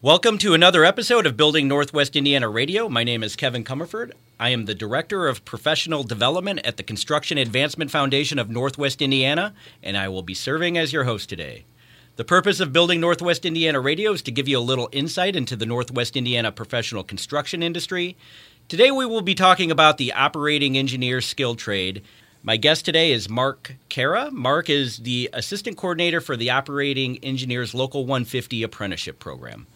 Welcome to another episode of Building Northwest Indiana Radio. My name is Kevin Comerford. I am the Director of Professional Development at the Construction Advancement Foundation of Northwest Indiana, and I will be serving as your host today. The purpose of Building Northwest Indiana Radio is to give you a little insight into the Northwest Indiana professional construction industry. Today we will be talking about the operating engineer skill trade. My guest today is Mark Kara. Mark is the Assistant Coordinator for the Operating Engineers Local 150 Apprenticeship Program.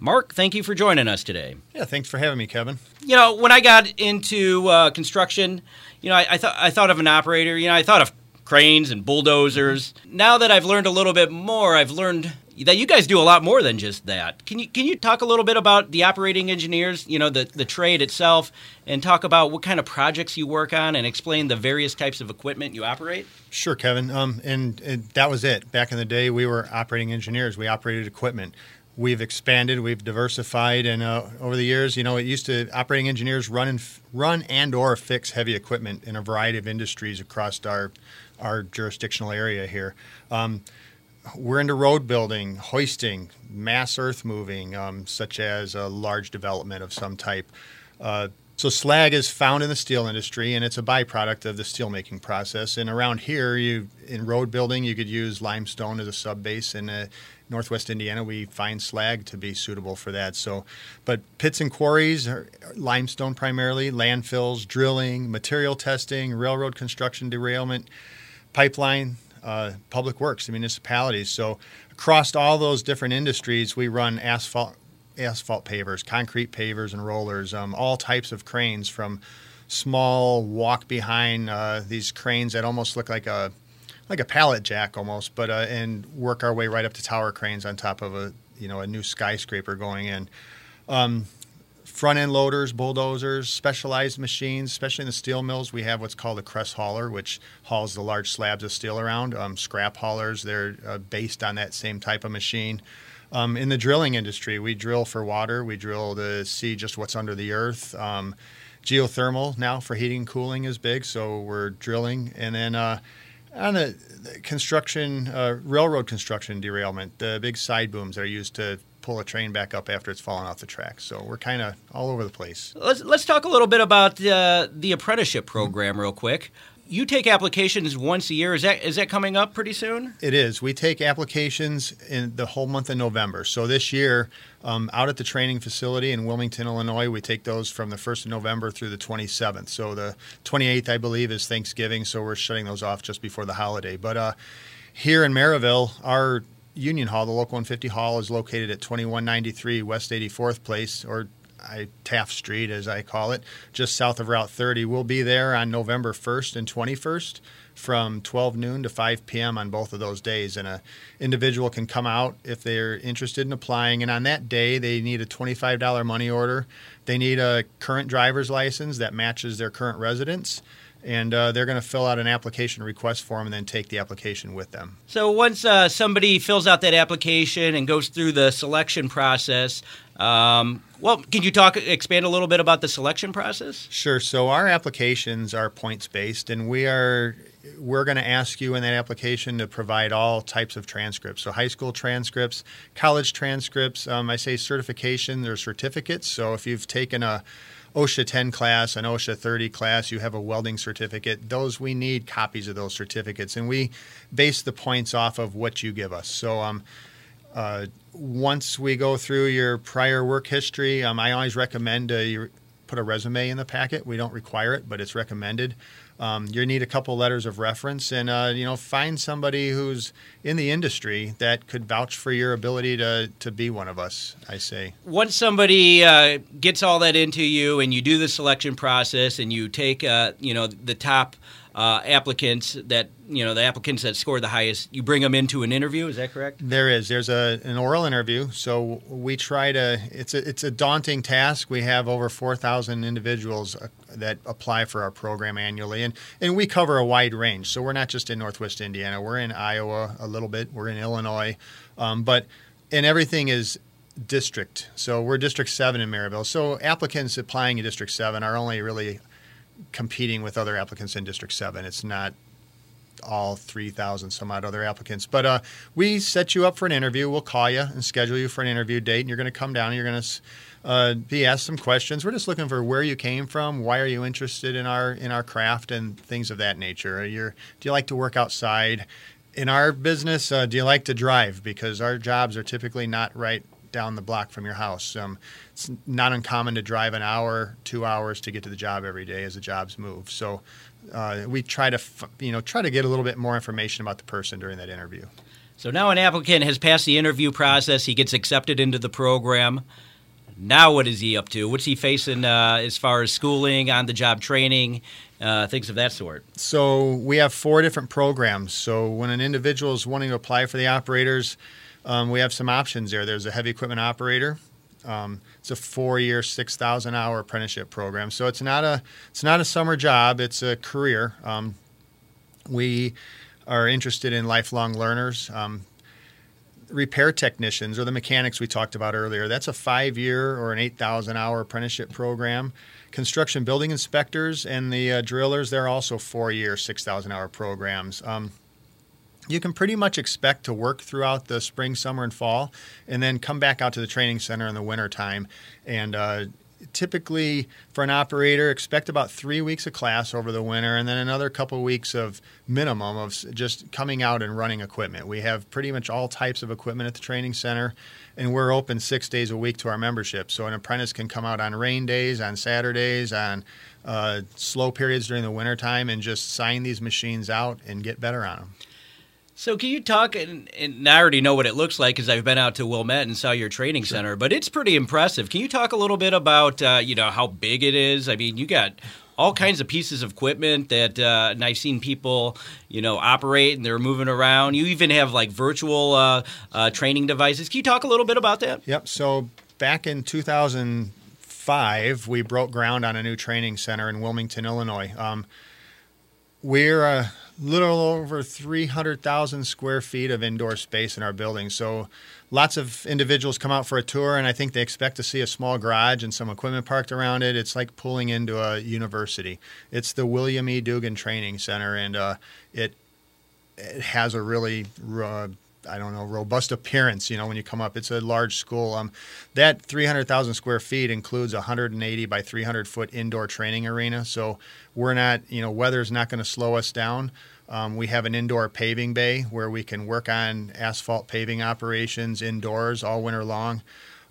Mark, thank you for joining us today. Yeah, thanks for having me, Kevin. You know, when I got into uh, construction, you know, I, I thought I thought of an operator. You know, I thought of cranes and bulldozers. Now that I've learned a little bit more, I've learned that you guys do a lot more than just that. Can you can you talk a little bit about the operating engineers, you know, the the trade itself, and talk about what kind of projects you work on, and explain the various types of equipment you operate? Sure, Kevin. Um, and, and that was it. Back in the day, we were operating engineers. We operated equipment we've expanded, we've diversified, and uh, over the years, you know, it used to operating engineers run and run and or fix heavy equipment in a variety of industries across our our jurisdictional area here. Um, we're into road building, hoisting, mass earth moving, um, such as a large development of some type. Uh, so slag is found in the steel industry, and it's a byproduct of the steelmaking process. And around here, you in road building, you could use limestone as a sub base, and uh, Northwest Indiana, we find slag to be suitable for that. So, but pits and quarries limestone primarily, landfills, drilling, material testing, railroad construction, derailment, pipeline, uh, public works, municipalities. So, across all those different industries, we run asphalt, asphalt pavers, concrete pavers, and rollers. Um, all types of cranes from small walk behind uh, these cranes that almost look like a like a pallet jack almost, but uh, and work our way right up to tower cranes on top of a you know a new skyscraper going in. Um, front end loaders, bulldozers, specialized machines, especially in the steel mills. We have what's called a Kress hauler, which hauls the large slabs of steel around. Um, scrap haulers, they're uh, based on that same type of machine. Um, in the drilling industry, we drill for water, we drill to see just what's under the earth. Um, geothermal now for heating and cooling is big, so we're drilling. And then uh, on the construction, uh, railroad construction derailment, the big side booms that are used to pull a train back up after it's fallen off the track. So we're kind of all over the place. Let's let's talk a little bit about uh, the apprenticeship program real quick you take applications once a year. Is that is that coming up pretty soon? It is. We take applications in the whole month of November. So this year, um, out at the training facility in Wilmington, Illinois, we take those from the 1st of November through the 27th. So the 28th, I believe, is Thanksgiving. So we're shutting those off just before the holiday. But uh, here in Merrillville, our Union Hall, the Local 150 Hall, is located at 2193 West 84th Place, or I, Taft Street, as I call it, just south of Route 30. We'll be there on November 1st and 21st from 12 noon to 5 p.m. on both of those days. And an individual can come out if they're interested in applying. And on that day, they need a $25 money order. They need a current driver's license that matches their current residence and uh, they're going to fill out an application request form and then take the application with them. So once uh, somebody fills out that application and goes through the selection process, um, well, can you talk expand a little bit about the selection process? Sure. So our applications are points based, and we are we're going to ask you in that application to provide all types of transcripts. So high school transcripts, college transcripts. Um, I say certification or certificates. So if you've taken a OSHA 10 class, an OSHA 30 class, you have a welding certificate. Those we need copies of those certificates, and we base the points off of what you give us. So um, uh, once we go through your prior work history, um, I always recommend uh, you put a resume in the packet. We don't require it, but it's recommended. Um, you need a couple letters of reference, and uh, you know, find somebody who's in the industry that could vouch for your ability to to be one of us. I say. Once somebody uh, gets all that into you, and you do the selection process, and you take uh, you know the top uh, applicants that you know the applicants that score the highest you bring them into an interview is that correct? There is. There's a an oral interview. So we try to it's a it's a daunting task. We have over 4000 individuals uh, that apply for our program annually. And and we cover a wide range. So we're not just in northwest indiana. We're in iowa a little bit. We're in illinois. Um, but and everything is district. So we're district 7 in Merrillville. So applicants applying in district 7 are only really competing with other applicants in District 7. It's not all 3,000 some odd other applicants. But uh, we set you up for an interview. We'll call you and schedule you for an interview date, and you're going to come down and you're going to uh, be asked some questions. We're just looking for where you came from, why are you interested in our in our craft, and things of that nature. You're, do you like to work outside? In our business, uh, do you like to drive? Because our jobs are typically not right down the block from your house. Um, it's not uncommon to drive an hour, two hours to get to the job every day as the jobs move. So uh, we try to, you know, try to get a little bit more information about the person during that interview. So now an applicant has passed the interview process. He gets accepted into the program. Now what is he up to? What's he facing uh, as far as schooling, on-the-job training, uh, things of that sort? So we have four different programs. So when an individual is wanting to apply for the operators, um, we have some options there. There's a heavy equipment operator. Um, it's a four-year, six thousand hour apprenticeship program. So it's not a it's not a summer job. It's a career. Um, we are interested in lifelong learners. Um, repair technicians or the mechanics we talked about earlier. That's a five-year or an eight thousand hour apprenticeship program. Construction building inspectors and the uh, drillers, they're also four-year, six thousand hour programs. You can pretty much expect to work throughout the spring, summer, and fall, and then come back out to the training center in the winter time. And uh, typically, for an operator, expect about three weeks of class over the winter, and then another couple weeks of minimum of just coming out and running equipment. We have pretty much all types of equipment at the training center, and we're open six days a week to our membership. So an apprentice can come out on rain days, on Saturdays, on uh, slow periods during the wintertime, and just sign these machines out and get better on them. So can you talk? And, and, I already know what it looks like because I've been out to Wilmette and saw your training sure. center, but it's pretty impressive. Can you talk a little bit about uh, you know how big it is? I mean, you got all kinds of pieces of equipment that uh, and I've seen people you know operate and they're moving around. You even have like virtual uh, uh training devices. Can you talk a little bit about that? Yep. So back in 2005, we broke ground on a new training center in Wilmington, Illinois. Um, we're a little over 300,000 square feet of indoor space in our building. So lots of individuals come out for a tour, and I think they expect to see a small garage and some equipment parked around it. It's like pulling into a university. It's the William E. Dugan Training Center, and uh, it it has a really uh, I don't know, robust appearance. You know, when you come up, it's a large school. Um, that 300,000 square feet includes a 180 by 300 foot indoor training arena. So we're not, you know, weather's not going to slow us down. Um, we have an indoor paving bay where we can work on asphalt paving operations indoors all winter long.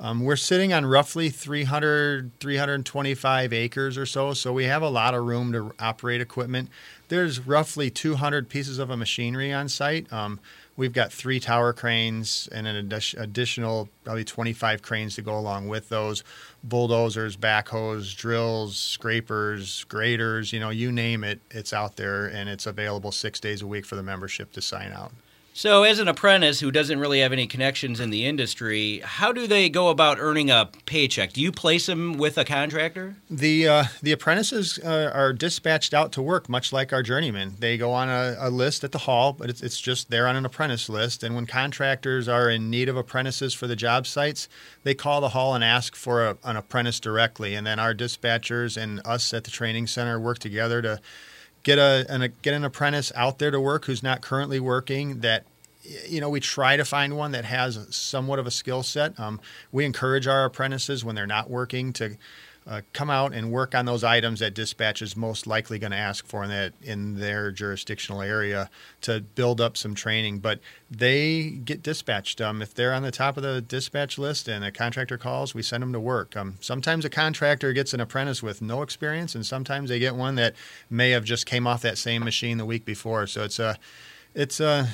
Um, we're sitting on roughly 300, 325 acres or so, so we have a lot of room to operate equipment. There's roughly 200 pieces of a machinery on site. Um, We've got three tower cranes and an additional probably 25 cranes to go along with those bulldozers, backhoes, drills, scrapers, graders, you know, you name it, it's out there and it's available six days a week for the membership to sign out. So, as an apprentice who doesn't really have any connections in the industry, how do they go about earning a paycheck? Do you place them with a contractor? The uh, the apprentices uh, are dispatched out to work, much like our journeymen. They go on a, a list at the hall, but it's, it's just they're on an apprentice list. And when contractors are in need of apprentices for the job sites, they call the hall and ask for a, an apprentice directly. And then our dispatchers and us at the training center work together to get a, an, a, get an apprentice out there to work who's not currently working that you know we try to find one that has somewhat of a skill set. Um, we encourage our apprentices when they're not working to uh, come out and work on those items that dispatch is most likely going to ask for in that in their jurisdictional area to build up some training. But they get dispatched. Um, if they're on the top of the dispatch list and a contractor calls, we send them to work. Um, sometimes a contractor gets an apprentice with no experience, and sometimes they get one that may have just came off that same machine the week before. So it's a it's a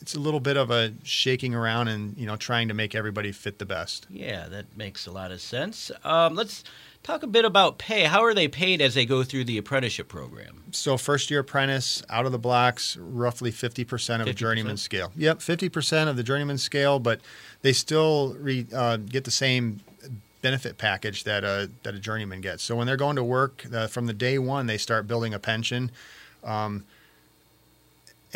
it's a little bit of a shaking around and you know trying to make everybody fit the best. Yeah, that makes a lot of sense. Um, let's talk a bit about pay. How are they paid as they go through the apprenticeship program? So first year apprentice out of the blocks, roughly fifty percent of 50%? a journeyman scale. Yep, fifty percent of the journeyman scale, but they still re, uh, get the same benefit package that a that a journeyman gets. So when they're going to work uh, from the day one, they start building a pension. Um,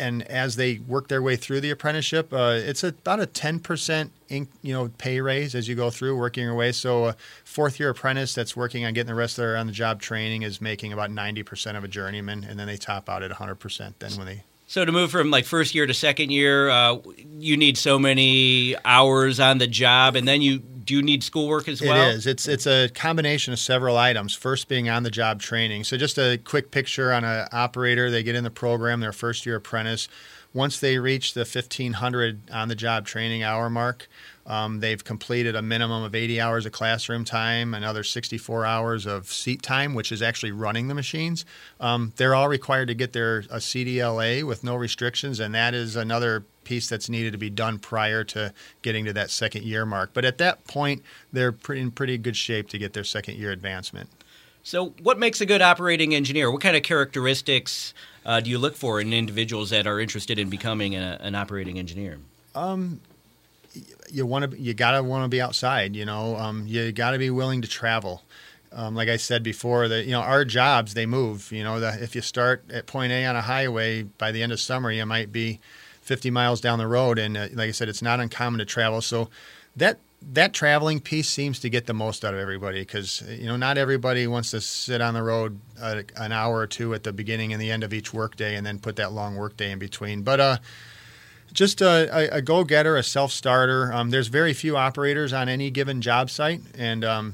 and as they work their way through the apprenticeship, uh, it's about a 10% in, you know pay raise as you go through working your way. So a fourth year apprentice that's working on getting the rest of their on the job training is making about 90% of a journeyman, and then they top out at 100% then when they so to move from like first year to second year, uh, you need so many hours on the job, and then you do you need schoolwork as well? It is. It's it's a combination of several items. First being on the job training. So just a quick picture on an operator. They get in the program, their first year apprentice. Once they reach the 1500 on the job training hour mark, um, they've completed a minimum of 80 hours of classroom time, another 64 hours of seat time, which is actually running the machines. Um, they're all required to get their a CDLA with no restrictions, and that is another piece that's needed to be done prior to getting to that second year mark. But at that point, they're pretty, in pretty good shape to get their second year advancement. So, what makes a good operating engineer? What kind of characteristics uh, do you look for in individuals that are interested in becoming a, an operating engineer? Um, you want to you gotta want to be outside. You know, um, you got to be willing to travel. Um, like I said before, that you know our jobs they move. You know, the, if you start at point A on a highway, by the end of summer you might be 50 miles down the road, and uh, like I said, it's not uncommon to travel. So that that traveling piece seems to get the most out of everybody because you know not everybody wants to sit on the road uh, an hour or two at the beginning and the end of each workday and then put that long workday in between. But uh, just a, a go getter, a self starter. Um, there's very few operators on any given job site, and um,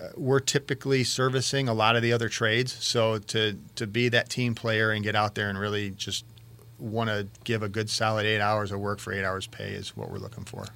uh, we're typically servicing a lot of the other trades. So to to be that team player and get out there and really just want to give a good solid eight hours of work for eight hours pay is what we're looking for.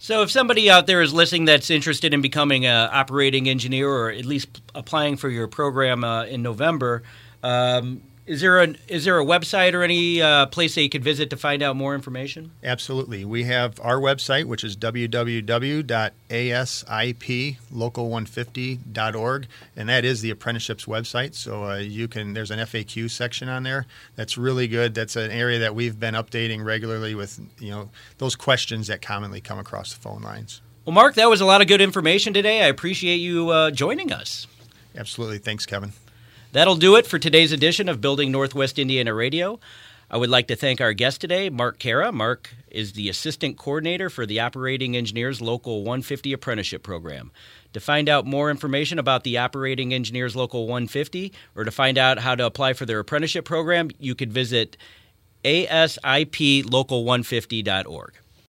So, if somebody out there is listening that's interested in becoming an operating engineer or at least applying for your program uh, in November, um, is there a is there a website or any uh, place that you could visit to find out more information? Absolutely. We have our website, which is www.asiplocal150.org, and that is the apprenticeship's website. So uh, you can there's an FAQ section on there that's really good. That's an area that we've been updating regularly with you know those questions that commonly come across the phone lines. Well, Mark, that was a lot of good information today. I appreciate you uh, joining us. Absolutely. Thanks, Kevin. That'll do it for today's edition of Building Northwest Indiana Radio. I would like to thank our guest today, Mark Kara. Mark is the Assistant Coordinator for the Operating Engineers Local 150 Apprenticeship Program. To find out more information about the Operating Engineers Local 150 or to find out how to apply for their apprenticeship program, you could visit asiplocal150.org.